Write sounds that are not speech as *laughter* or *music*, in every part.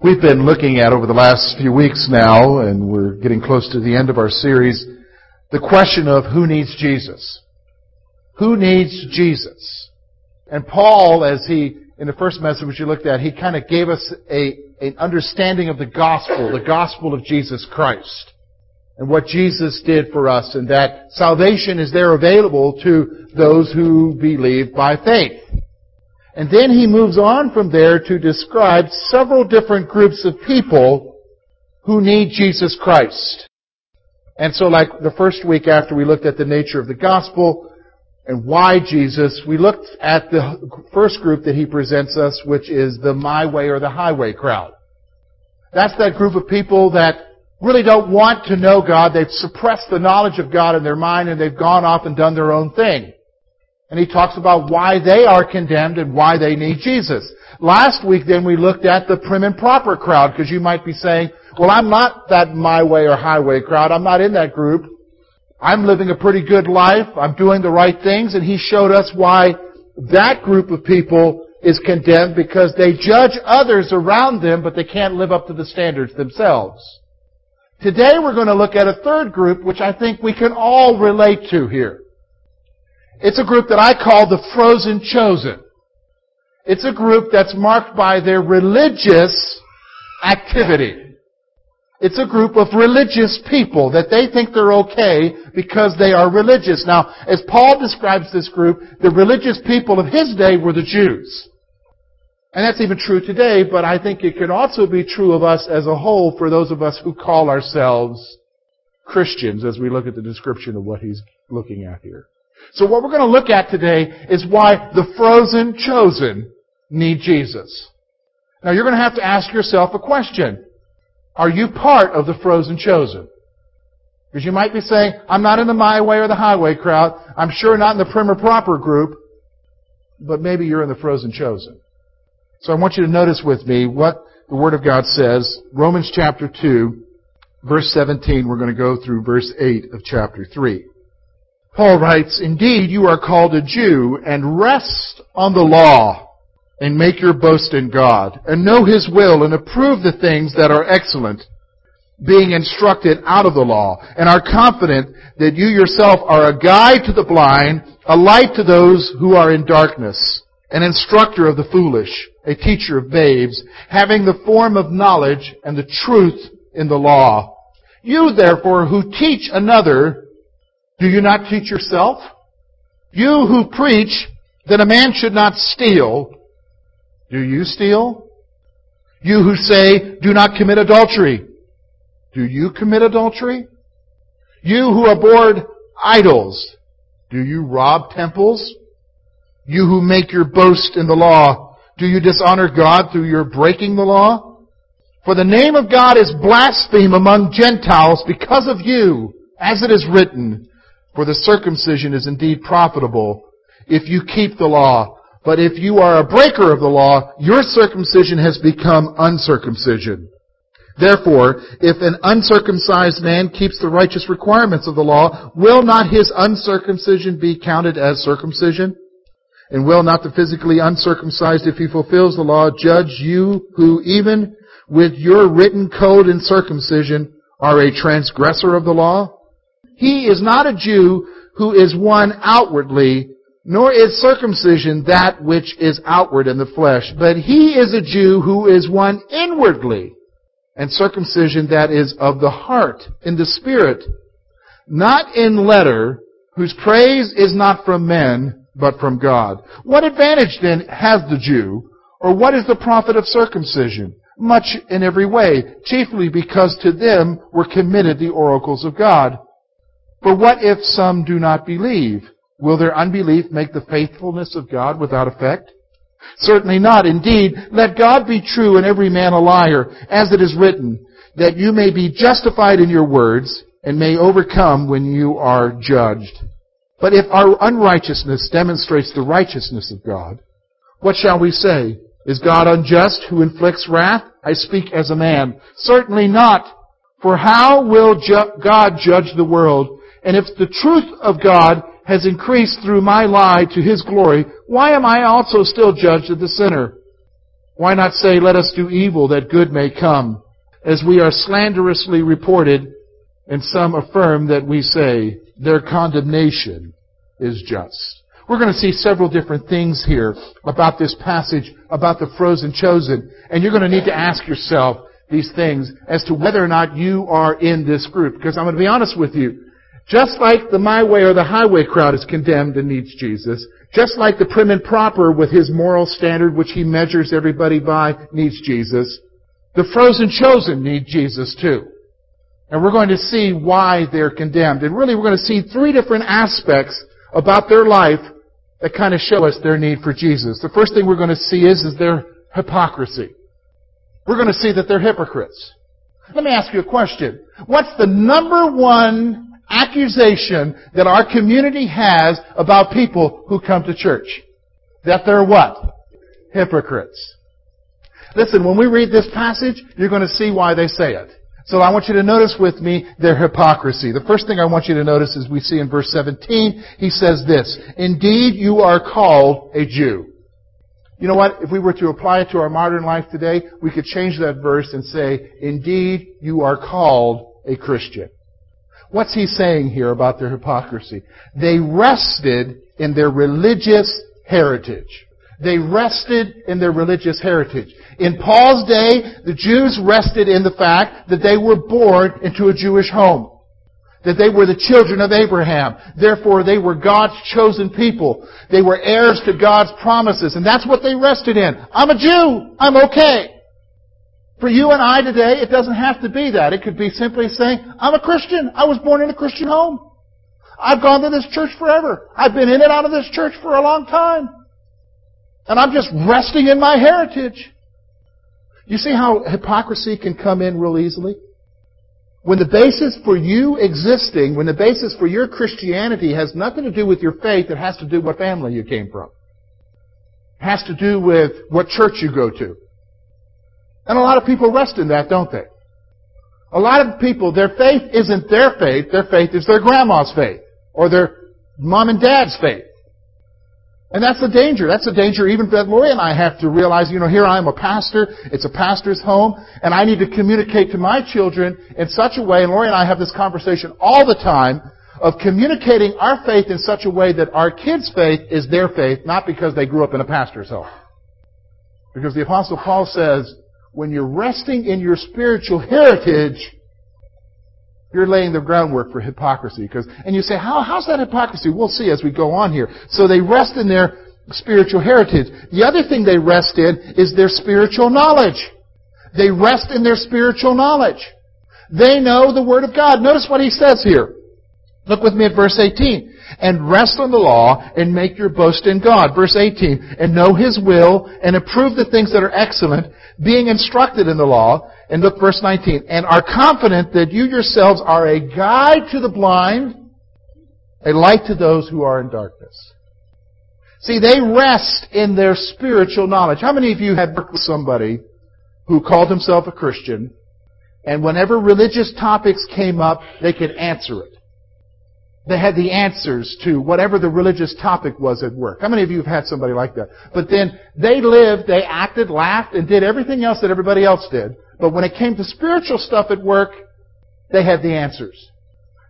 We've been looking at over the last few weeks now, and we're getting close to the end of our series, the question of who needs Jesus. Who needs Jesus? And Paul, as he, in the first message which you looked at, he kind of gave us a, an understanding of the gospel, the gospel of Jesus Christ, and what Jesus did for us, and that salvation is there available to those who believe by faith. And then he moves on from there to describe several different groups of people who need Jesus Christ. And so like the first week after we looked at the nature of the gospel and why Jesus, we looked at the first group that he presents us, which is the my way or the highway crowd. That's that group of people that really don't want to know God. They've suppressed the knowledge of God in their mind and they've gone off and done their own thing. And he talks about why they are condemned and why they need Jesus. Last week then we looked at the prim and proper crowd because you might be saying, well I'm not that my way or highway crowd. I'm not in that group. I'm living a pretty good life. I'm doing the right things. And he showed us why that group of people is condemned because they judge others around them but they can't live up to the standards themselves. Today we're going to look at a third group which I think we can all relate to here. It's a group that I call the frozen chosen. It's a group that's marked by their religious activity. It's a group of religious people that they think they're okay because they are religious. Now, as Paul describes this group, the religious people of his day were the Jews. And that's even true today, but I think it can also be true of us as a whole for those of us who call ourselves Christians as we look at the description of what he's looking at here. So what we're going to look at today is why the frozen chosen need Jesus. Now you're going to have to ask yourself a question. Are you part of the frozen chosen? Because you might be saying, I'm not in the my way or the highway crowd. I'm sure not in the prim or proper group. But maybe you're in the frozen chosen. So I want you to notice with me what the Word of God says. Romans chapter 2, verse 17. We're going to go through verse 8 of chapter 3. Paul writes, Indeed, you are called a Jew, and rest on the law, and make your boast in God, and know His will, and approve the things that are excellent, being instructed out of the law, and are confident that you yourself are a guide to the blind, a light to those who are in darkness, an instructor of the foolish, a teacher of babes, having the form of knowledge and the truth in the law. You therefore who teach another, do you not teach yourself? You who preach that a man should not steal, do you steal? You who say, do not commit adultery, do you commit adultery? You who abhor idols, do you rob temples? You who make your boast in the law, do you dishonor God through your breaking the law? For the name of God is blasphemed among Gentiles because of you, as it is written, for the circumcision is indeed profitable if you keep the law. But if you are a breaker of the law, your circumcision has become uncircumcision. Therefore, if an uncircumcised man keeps the righteous requirements of the law, will not his uncircumcision be counted as circumcision? And will not the physically uncircumcised, if he fulfills the law, judge you who even with your written code and circumcision are a transgressor of the law? He is not a Jew who is one outwardly, nor is circumcision that which is outward in the flesh, but he is a Jew who is one inwardly, and circumcision that is of the heart, in the spirit, not in letter, whose praise is not from men, but from God. What advantage then has the Jew, or what is the profit of circumcision? Much in every way, chiefly because to them were committed the oracles of God. For what if some do not believe? Will their unbelief make the faithfulness of God without effect? Certainly not. Indeed, let God be true and every man a liar, as it is written, that you may be justified in your words and may overcome when you are judged. But if our unrighteousness demonstrates the righteousness of God, what shall we say? Is God unjust who inflicts wrath? I speak as a man. Certainly not. For how will ju- God judge the world? And if the truth of God has increased through my lie to his glory, why am I also still judged as the sinner? Why not say, let us do evil that good may come? As we are slanderously reported, and some affirm that we say, their condemnation is just. We're going to see several different things here about this passage, about the frozen chosen, and you're going to need to ask yourself these things as to whether or not you are in this group. Because I'm going to be honest with you. Just like the my way or the highway crowd is condemned and needs Jesus, just like the prim and proper with his moral standard which he measures everybody by needs Jesus, the frozen chosen need Jesus too. And we're going to see why they're condemned. And really we're going to see three different aspects about their life that kind of show us their need for Jesus. The first thing we're going to see is, is their hypocrisy. We're going to see that they're hypocrites. Let me ask you a question. What's the number one accusation that our community has about people who come to church? That they're what? Hypocrites. Listen, when we read this passage, you're going to see why they say it. So I want you to notice with me their hypocrisy. The first thing I want you to notice is we see in verse 17, he says this, Indeed you are called a Jew. You know what? If we were to apply it to our modern life today, we could change that verse and say, Indeed you are called a Christian. What's he saying here about their hypocrisy? They rested in their religious heritage. They rested in their religious heritage. In Paul's day, the Jews rested in the fact that they were born into a Jewish home. That they were the children of Abraham. Therefore, they were God's chosen people. They were heirs to God's promises. And that's what they rested in. I'm a Jew. I'm okay. For you and I today, it doesn't have to be that. It could be simply saying, I'm a Christian. I was born in a Christian home. I've gone to this church forever. I've been in and out of this church for a long time. And I'm just resting in my heritage. You see how hypocrisy can come in real easily? When the basis for you existing, when the basis for your Christianity has nothing to do with your faith, it has to do with what family you came from. It has to do with what church you go to. And a lot of people rest in that, don't they? A lot of people, their faith isn't their faith, their faith is their grandma's faith, or their mom and dad's faith. And that's the danger. That's the danger even that Lori and I have to realize, you know, here I am a pastor. It's a pastor's home. And I need to communicate to my children in such a way, and Lori and I have this conversation all the time, of communicating our faith in such a way that our kids' faith is their faith, not because they grew up in a pastor's home. Because the Apostle Paul says, when you're resting in your spiritual heritage, you're laying the groundwork for hypocrisy. Because, and you say, How, how's that hypocrisy? We'll see as we go on here. So they rest in their spiritual heritage. The other thing they rest in is their spiritual knowledge. They rest in their spiritual knowledge. They know the Word of God. Notice what he says here. Look with me at verse 18. And rest on the law and make your boast in God. Verse 18. And know His will and approve the things that are excellent, being instructed in the law and look verse 19. And are confident that you yourselves are a guide to the blind, a light to those who are in darkness. See, they rest in their spiritual knowledge. How many of you have worked with somebody who called himself a Christian, and whenever religious topics came up, they could answer it? They had the answers to whatever the religious topic was at work. How many of you have had somebody like that? But then they lived, they acted, laughed, and did everything else that everybody else did. But when it came to spiritual stuff at work, they had the answers.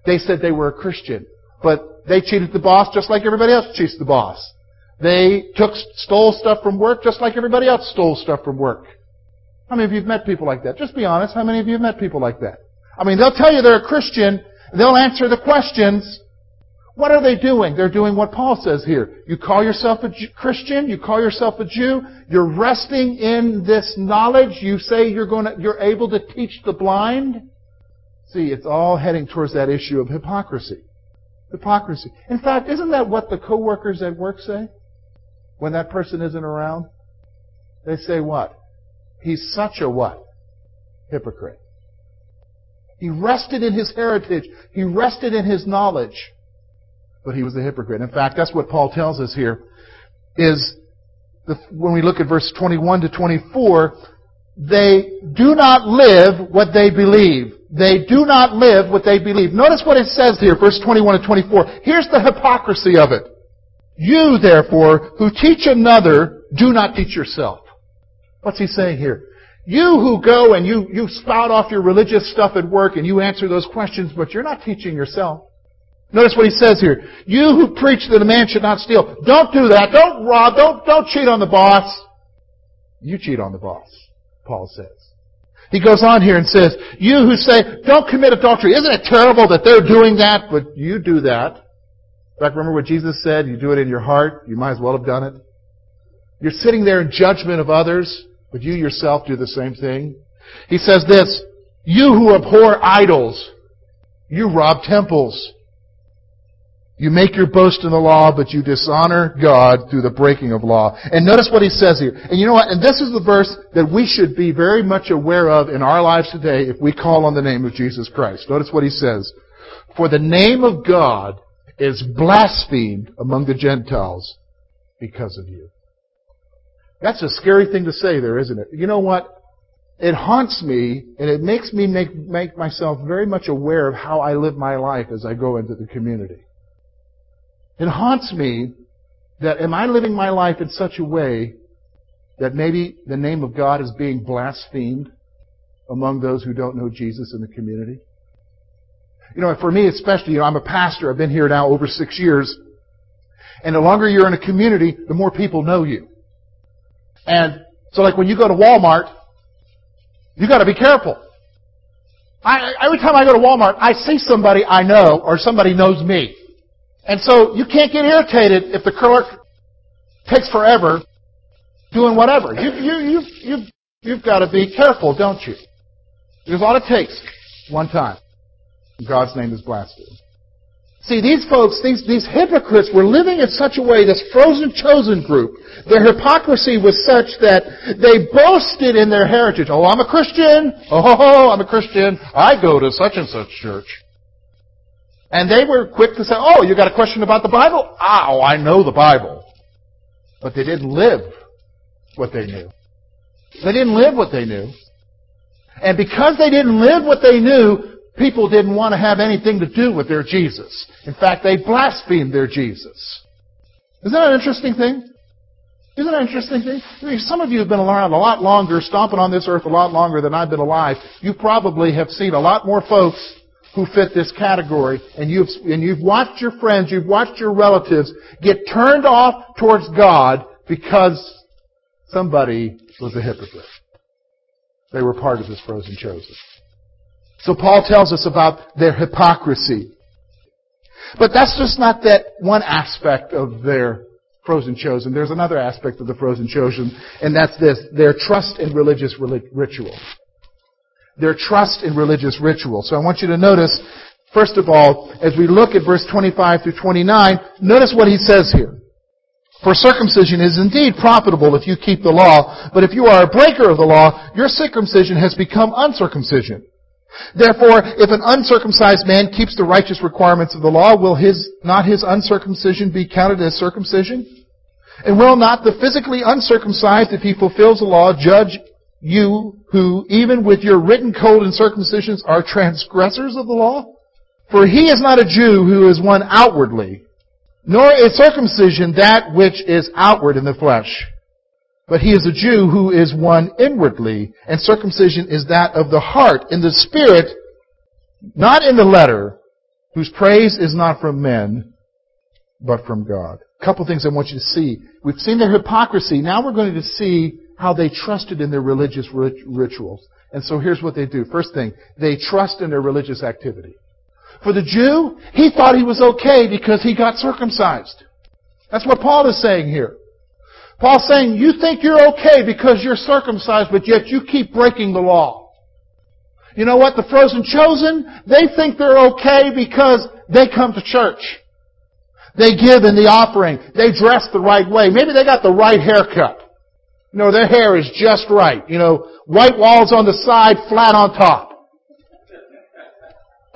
They said they were a Christian, but they cheated the boss just like everybody else cheats the boss. They took, stole stuff from work just like everybody else stole stuff from work. How many of you have met people like that? Just be honest. How many of you have met people like that? I mean, they'll tell you they're a Christian. They'll answer the questions. What are they doing? They're doing what Paul says here. You call yourself a Christian, you call yourself a Jew, you're resting in this knowledge, you say you're going to, you're able to teach the blind. See, it's all heading towards that issue of hypocrisy. Hypocrisy. In fact, isn't that what the coworkers at work say? When that person isn't around? They say what? He's such a what? Hypocrite. He rested in his heritage. He rested in his knowledge. But he was a hypocrite. In fact, that's what Paul tells us here, is the, when we look at verse 21 to 24, they do not live what they believe. They do not live what they believe. Notice what it says here, verse 21 to 24. Here's the hypocrisy of it. You, therefore, who teach another, do not teach yourself. What's he saying here? You who go and you, you spout off your religious stuff at work and you answer those questions, but you're not teaching yourself. Notice what he says here. You who preach that a man should not steal, don't do that. Don't rob. Don't, don't cheat on the boss. You cheat on the boss, Paul says. He goes on here and says, you who say, don't commit adultery. Isn't it terrible that they're doing that, but you do that? In fact, remember what Jesus said? You do it in your heart. You might as well have done it. You're sitting there in judgment of others, but you yourself do the same thing. He says this, you who abhor idols, you rob temples. You make your boast in the law, but you dishonor God through the breaking of law. And notice what he says here. And you know what? And this is the verse that we should be very much aware of in our lives today if we call on the name of Jesus Christ. Notice what he says. For the name of God is blasphemed among the Gentiles because of you. That's a scary thing to say there, isn't it? You know what? It haunts me and it makes me make, make myself very much aware of how I live my life as I go into the community. It haunts me that am I living my life in such a way that maybe the name of God is being blasphemed among those who don't know Jesus in the community? You know, for me especially, you know, I'm a pastor. I've been here now over six years. And the longer you're in a community, the more people know you. And so like when you go to Walmart, you gotta be careful. I, every time I go to Walmart, I see somebody I know or somebody knows me. And so you can't get irritated if the clerk takes forever doing whatever. You, you, you, you've, you've got to be careful, don't you? Because all it takes, one time. God's name is blasphemed. See, these folks, these, these hypocrites were living in such a way, this frozen chosen group, their hypocrisy was such that they boasted in their heritage. Oh, I'm a Christian. Oh, ho, ho, I'm a Christian. I go to such and such church. And they were quick to say, oh, you got a question about the Bible? Oh, I know the Bible. But they didn't live what they knew. They didn't live what they knew. And because they didn't live what they knew, people didn't want to have anything to do with their Jesus. In fact, they blasphemed their Jesus. Isn't that an interesting thing? Isn't that an interesting thing? I mean, some of you have been around a lot longer, stomping on this earth a lot longer than I've been alive. You probably have seen a lot more folks who fit this category, and you've, and you've watched your friends, you've watched your relatives get turned off towards God because somebody was a hypocrite. They were part of this frozen chosen. So Paul tells us about their hypocrisy. But that's just not that one aspect of their frozen chosen. There's another aspect of the frozen chosen, and that's this, their trust in religious ritual their trust in religious ritual. So I want you to notice, first of all, as we look at verse 25 through 29, notice what he says here. For circumcision is indeed profitable if you keep the law, but if you are a breaker of the law, your circumcision has become uncircumcision. Therefore, if an uncircumcised man keeps the righteous requirements of the law, will his, not his uncircumcision be counted as circumcision? And will not the physically uncircumcised, if he fulfills the law, judge you who, even with your written code and circumcisions, are transgressors of the law? For he is not a Jew who is one outwardly, nor is circumcision that which is outward in the flesh. But he is a Jew who is one inwardly, and circumcision is that of the heart, in the spirit, not in the letter, whose praise is not from men, but from God. A couple things I want you to see. We've seen their hypocrisy. Now we're going to see how they trusted in their religious rit- rituals. And so here's what they do. First thing, they trust in their religious activity. For the Jew, he thought he was okay because he got circumcised. That's what Paul is saying here. Paul's saying, you think you're okay because you're circumcised, but yet you keep breaking the law. You know what? The frozen chosen, they think they're okay because they come to church. They give in the offering. They dress the right way. Maybe they got the right haircut. You know, their hair is just right. You know, white walls on the side, flat on top.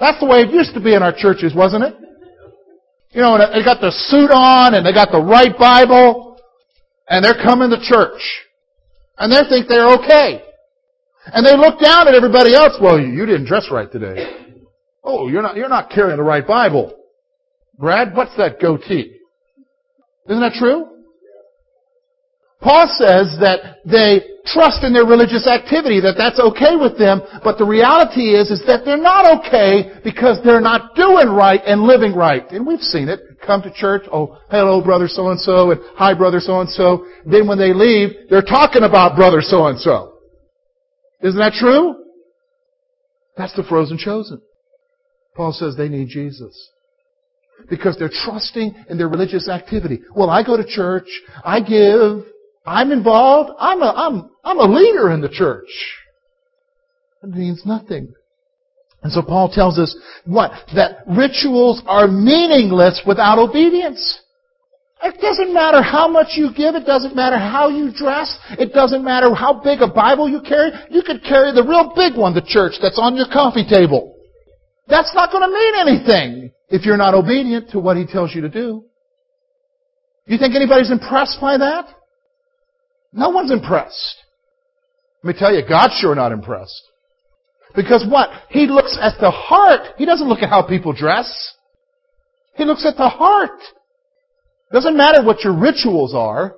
That's the way it used to be in our churches, wasn't it? You know, they got the suit on and they got the right Bible and they're coming to church. And they think they're okay. And they look down at everybody else. Well, you didn't dress right today. Oh, you're not, you're not carrying the right Bible. Brad, what's that goatee? Isn't that true? Paul says that they trust in their religious activity, that that's okay with them, but the reality is, is that they're not okay because they're not doing right and living right. And we've seen it. Come to church, oh, hello, brother so-and-so, and hi, brother so-and-so. Then when they leave, they're talking about brother so-and-so. Isn't that true? That's the frozen chosen. Paul says they need Jesus. Because they're trusting in their religious activity. Well, I go to church, I give, I'm involved. I'm a, I'm, I'm a leader in the church. It means nothing. And so Paul tells us what? That rituals are meaningless without obedience. It doesn't matter how much you give. It doesn't matter how you dress. It doesn't matter how big a Bible you carry. You could carry the real big one to church that's on your coffee table. That's not going to mean anything if you're not obedient to what he tells you to do. You think anybody's impressed by that? No one's impressed. Let me tell you, God's sure not impressed. Because what? He looks at the heart. He doesn't look at how people dress. He looks at the heart. Doesn't matter what your rituals are.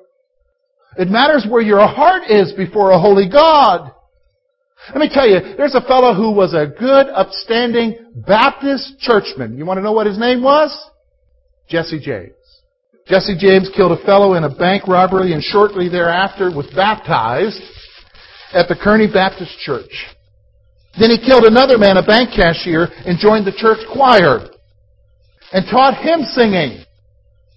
It matters where your heart is before a holy God. Let me tell you, there's a fellow who was a good, upstanding Baptist churchman. You want to know what his name was? Jesse James. Jesse James killed a fellow in a bank robbery and shortly thereafter was baptized at the Kearney Baptist Church. Then he killed another man, a bank cashier, and joined the church choir and taught him singing.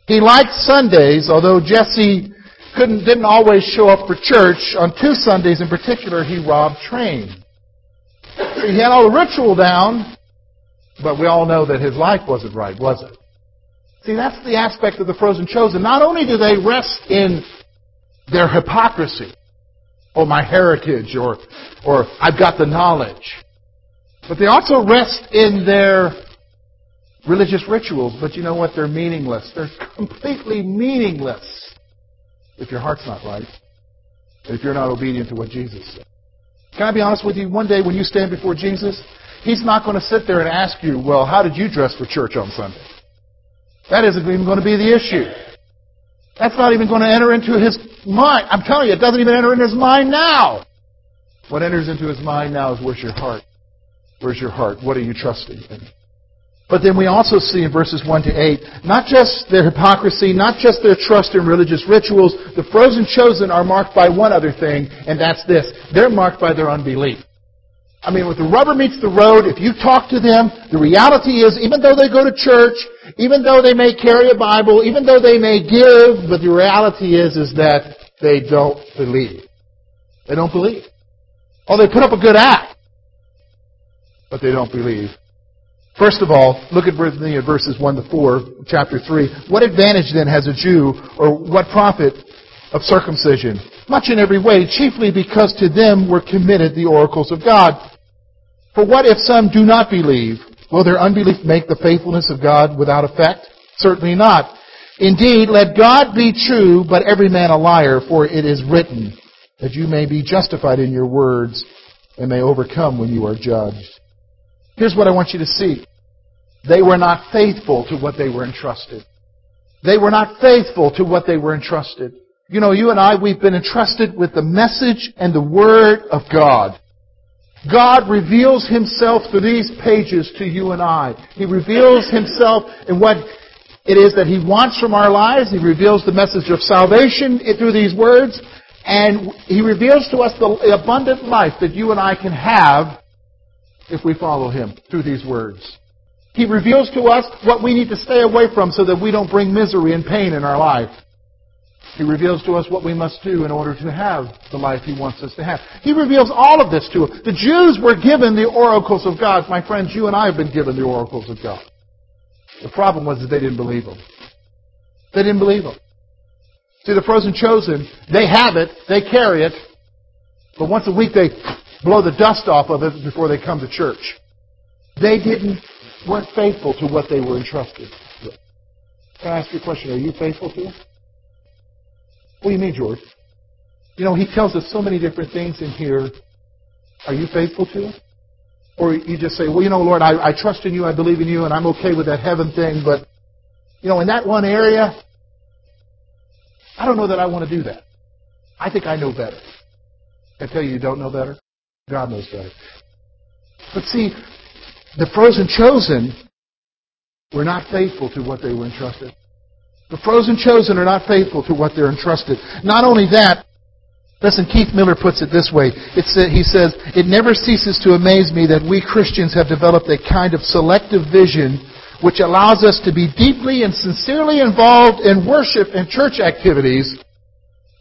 He liked Sundays, although Jesse couldn't, didn't always show up for church. On two Sundays in particular, he robbed trains. He had all the ritual down, but we all know that his life wasn't right, was it? See, that's the aspect of the frozen chosen. Not only do they rest in their hypocrisy, or my heritage, or, or I've got the knowledge, but they also rest in their religious rituals. But you know what? They're meaningless. They're completely meaningless if your heart's not right, if you're not obedient to what Jesus said. Can I be honest with you? One day when you stand before Jesus, He's not going to sit there and ask you, well, how did you dress for church on Sunday? That isn't even going to be the issue. That's not even going to enter into his mind. I'm telling you, it doesn't even enter into his mind now. What enters into his mind now is where's your heart? Where's your heart? What are you trusting in? But then we also see in verses 1 to 8, not just their hypocrisy, not just their trust in religious rituals, the frozen chosen are marked by one other thing, and that's this. They're marked by their unbelief. I mean, when the rubber meets the road, if you talk to them, the reality is, even though they go to church, even though they may carry a Bible, even though they may give, but the reality is, is that they don't believe. They don't believe. Oh, they put up a good act, but they don't believe. First of all, look at verses 1 to 4, chapter 3. What advantage then has a Jew, or what profit of circumcision? Much in every way, chiefly because to them were committed the oracles of God. For what if some do not believe? Will their unbelief make the faithfulness of God without effect? Certainly not. Indeed, let God be true, but every man a liar, for it is written that you may be justified in your words and may overcome when you are judged. Here's what I want you to see. They were not faithful to what they were entrusted. They were not faithful to what they were entrusted. You know, you and I, we've been entrusted with the message and the Word of God. God reveals Himself through these pages to you and I. He reveals Himself in what it is that He wants from our lives. He reveals the message of salvation through these words. And He reveals to us the abundant life that you and I can have if we follow Him through these words. He reveals to us what we need to stay away from so that we don't bring misery and pain in our life. He reveals to us what we must do in order to have the life He wants us to have. He reveals all of this to us. The Jews were given the oracles of God. My friends, you and I have been given the oracles of God. The problem was that they didn't believe them. They didn't believe them. See, the frozen chosen, they have it, they carry it, but once a week they blow the dust off of it before they come to church. They didn't weren't faithful to what they were entrusted with. Can I ask you a question? Are you faithful to it? What do you mean, George? You know, he tells us so many different things in here. Are you faithful to it? Or you just say, well, you know, Lord, I, I trust in you, I believe in you, and I'm okay with that heaven thing, but, you know, in that one area, I don't know that I want to do that. I think I know better. I tell you, you don't know better. God knows better. But see, the frozen chosen were not faithful to what they were entrusted. The frozen chosen are not faithful to what they're entrusted. Not only that, listen, Keith Miller puts it this way. It's, uh, he says, It never ceases to amaze me that we Christians have developed a kind of selective vision which allows us to be deeply and sincerely involved in worship and church activities,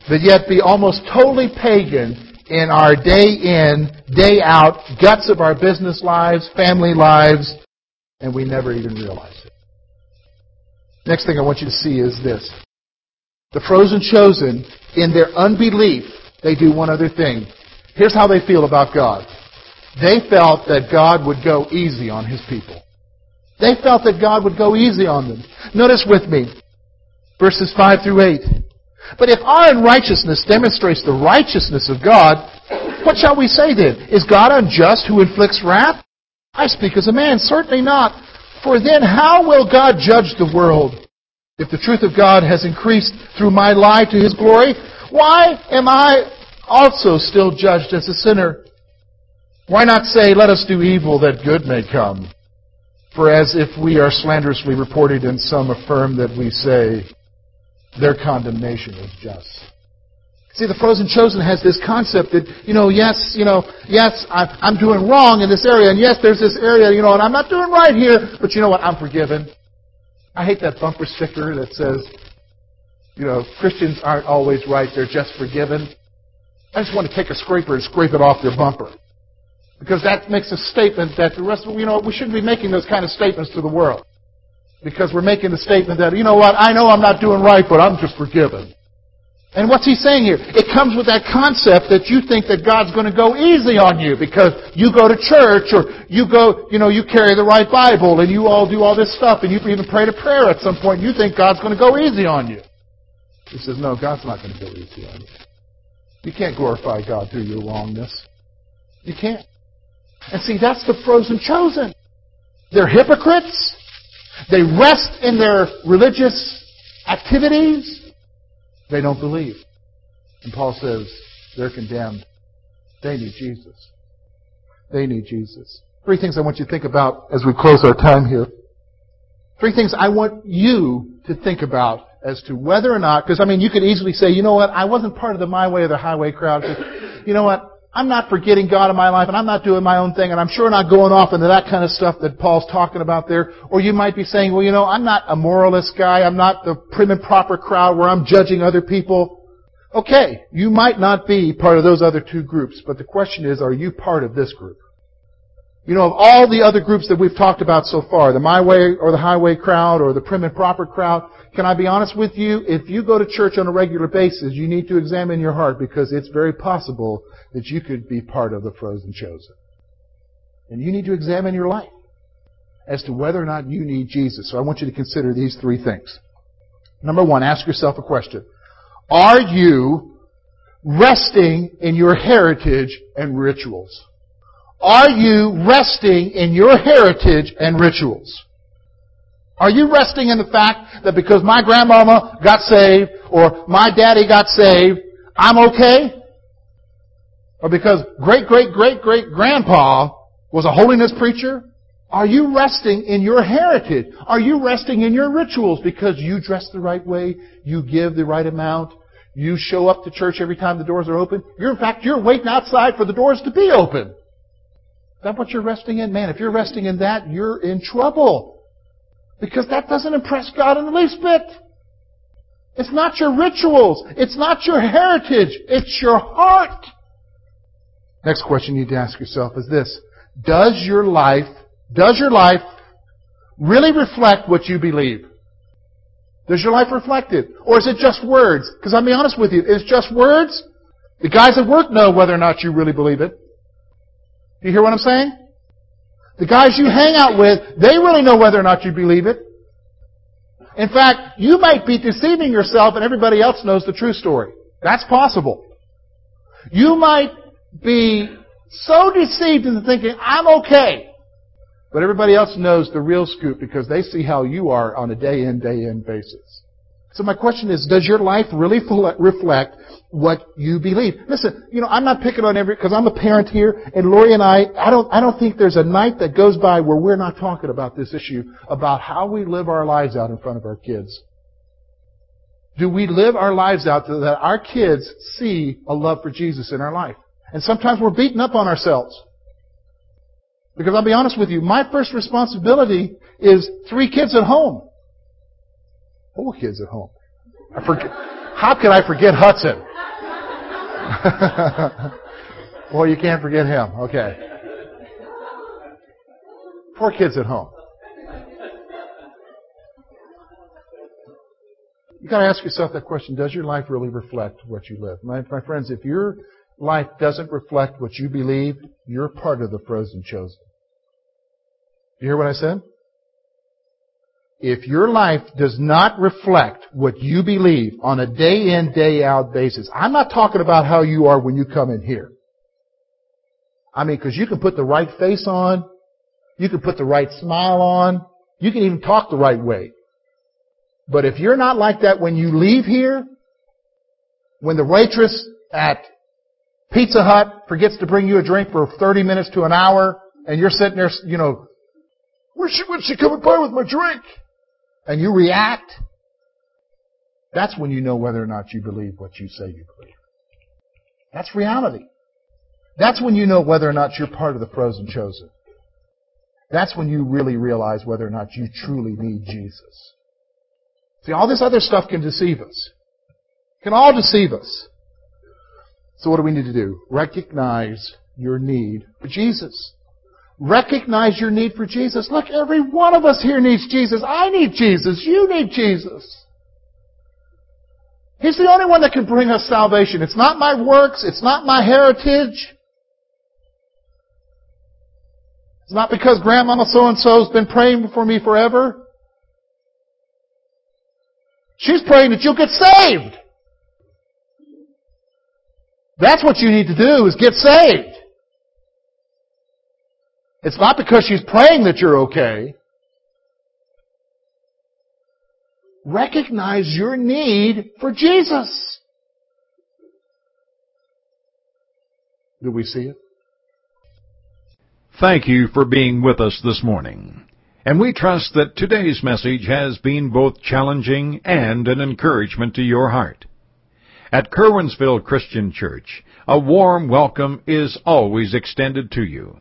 but yet be almost totally pagan in our day in, day out guts of our business lives, family lives, and we never even realize. Next thing I want you to see is this. The frozen chosen, in their unbelief, they do one other thing. Here's how they feel about God. They felt that God would go easy on His people. They felt that God would go easy on them. Notice with me, verses 5 through 8. But if our unrighteousness demonstrates the righteousness of God, what shall we say then? Is God unjust who inflicts wrath? I speak as a man, certainly not. For then how will God judge the world? If the truth of God has increased through my lie to his glory, why am I also still judged as a sinner? Why not say, let us do evil that good may come? For as if we are slanderously reported and some affirm that we say, their condemnation is just. See, the frozen chosen has this concept that, you know, yes, you know, yes, I'm doing wrong in this area, and yes, there's this area, you know, and I'm not doing right here, but you know what? I'm forgiven. I hate that bumper sticker that says, you know, Christians aren't always right, they're just forgiven. I just want to take a scraper and scrape it off their bumper. Because that makes a statement that the rest of, you know, we shouldn't be making those kind of statements to the world. Because we're making the statement that, you know what, I know I'm not doing right, but I'm just forgiven. And what's he saying here? It comes with that concept that you think that God's going to go easy on you because you go to church or you go, you know, you carry the right Bible and you all do all this stuff and you even prayed a prayer at some point. You think God's going to go easy on you. He says, no, God's not going to go easy on you. You can't glorify God through your wrongness. You can't. And see, that's the frozen chosen. They're hypocrites. They rest in their religious activities. They don't believe. And Paul says they're condemned. They need Jesus. They need Jesus. Three things I want you to think about as we close our time here. Three things I want you to think about as to whether or not, because I mean, you could easily say, you know what, I wasn't part of the my way or the highway crowd. You know what, I'm not forgetting God in my life and I'm not doing my own thing and I'm sure not going off into that kind of stuff that Paul's talking about there. Or you might be saying, well, you know, I'm not a moralist guy. I'm not the prim and proper crowd where I'm judging other people. Okay, you might not be part of those other two groups, but the question is, are you part of this group? You know, of all the other groups that we've talked about so far, the my way or the highway crowd or the prim and proper crowd, can I be honest with you? If you go to church on a regular basis, you need to examine your heart because it's very possible that you could be part of the frozen chosen. And you need to examine your life as to whether or not you need Jesus. So I want you to consider these three things. Number one, ask yourself a question. Are you resting in your heritage and rituals? Are you resting in your heritage and rituals? Are you resting in the fact that because my grandmama got saved or my daddy got saved, I'm okay? Or because great, great, great, great grandpa was a holiness preacher? Are you resting in your heritage? Are you resting in your rituals because you dress the right way, you give the right amount, you show up to church every time the doors are open? You're, in fact, you're waiting outside for the doors to be open. That what you're resting in? Man, if you're resting in that, you're in trouble. Because that doesn't impress God in the least bit. It's not your rituals. It's not your heritage. It's your heart. Next question you need to ask yourself is this. Does your life, does your life really reflect what you believe? Does your life reflect it? Or is it just words? Because I'll be honest with you, it's just words. The guys at work know whether or not you really believe it. Do you hear what I'm saying? The guys you hang out with, they really know whether or not you believe it. In fact, you might be deceiving yourself and everybody else knows the true story. That's possible. You might be so deceived into thinking, I'm okay. But everybody else knows the real scoop because they see how you are on a day in, day in basis. So my question is, does your life really reflect what you believe? Listen, you know, I'm not picking on every, because I'm a parent here, and Lori and I, I don't, I don't think there's a night that goes by where we're not talking about this issue, about how we live our lives out in front of our kids. Do we live our lives out so that our kids see a love for Jesus in our life? And sometimes we're beating up on ourselves. Because I'll be honest with you, my first responsibility is three kids at home. Four kids at home. I forget, how could I forget Hudson? *laughs* well, you can't forget him. Okay. Four kids at home. You gotta ask yourself that question, does your life really reflect what you live? My, my friends, if your life doesn't reflect what you believe, you're part of the frozen chosen. You hear what I said? If your life does not reflect what you believe on a day in, day out basis, I'm not talking about how you are when you come in here. I mean, because you can put the right face on, you can put the right smile on, you can even talk the right way. But if you're not like that when you leave here, when the waitress at Pizza Hut forgets to bring you a drink for 30 minutes to an hour, and you're sitting there, you know, Where's she, when's she coming by with my drink? And you react. That's when you know whether or not you believe what you say you believe. That's reality. That's when you know whether or not you're part of the frozen chosen. That's when you really realize whether or not you truly need Jesus. See, all this other stuff can deceive us. can all deceive us. So what do we need to do? Recognize your need for Jesus. Recognize your need for Jesus. Look, every one of us here needs Jesus. I need Jesus. You need Jesus. He's the only one that can bring us salvation. It's not my works. It's not my heritage. It's not because grandmama so-and-so has been praying for me forever. She's praying that you'll get saved. That's what you need to do is get saved. It's not because she's praying that you're okay. Recognize your need for Jesus. Do we see it? Thank you for being with us this morning. And we trust that today's message has been both challenging and an encouragement to your heart. At Curwensville Christian Church, a warm welcome is always extended to you.